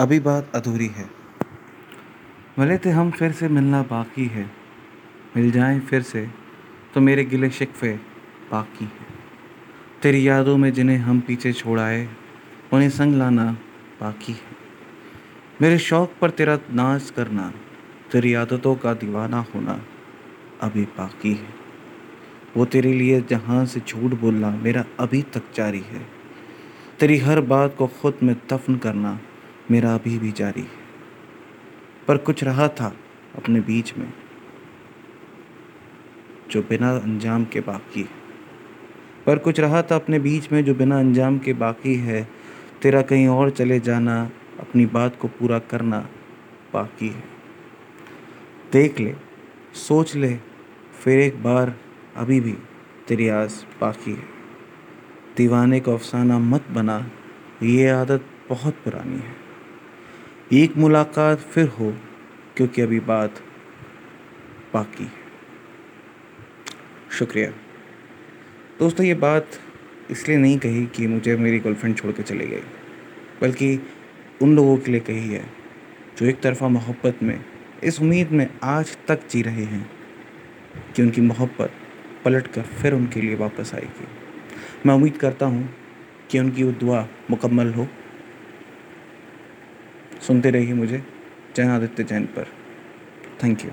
अभी बात अधूरी है। भले थे हम फिर से मिलना बाकी है। मिल जाएँ फिर से तो मेरे गिले शिकवे बाकी हैं। तेरी यादों में जिन्हें हम पीछे छोड़ाए उन्हें संग लाना बाकी है। मेरे शौक़ पर तेरा नाज करना, तेरी आदतों का दीवाना होना अभी बाकी है। वो तेरे लिए जहाँ से झूठ बोलना मेरा अभी तक जारी है। तेरी हर बात को खुद में दफन करना मेरा अभी भी जारी है। पर कुछ रहा था अपने बीच में, जो बिना अंजाम के बाकी है। पर कुछ रहा था अपने बीच में, जो बिना अंजाम के बाकी है। तेरा कहीं और चले जाना, अपनी बात को पूरा करना बाकी है। देख ले, सोच ले, फिर एक बार अभी भी तेरी आस बाकी है। दीवाने को अफसाना मत बना, ये आदत बहुत पुरानी है। एक मुलाकात फिर हो, क्योंकि अभी बात बाकी शुक्रिया। दोस्तों, ये बात इसलिए नहीं कही कि मुझे मेरी गर्लफ्रेंड छोड़ के चली गई, बल्कि उन लोगों के लिए कही है, जो एक तरफा मोहब्बत में, इस उम्मीद में आज तक जी रहे हैं कि उनकी मोहब्बत पलट कर फिर उनके लिए वापस आएगी। मैं उम्मीद करता हूँ कि उनकी वो दुआ मुकम्मल हो सुनते रहिए मुझे। जैन आदित्य जैन पर। Thank you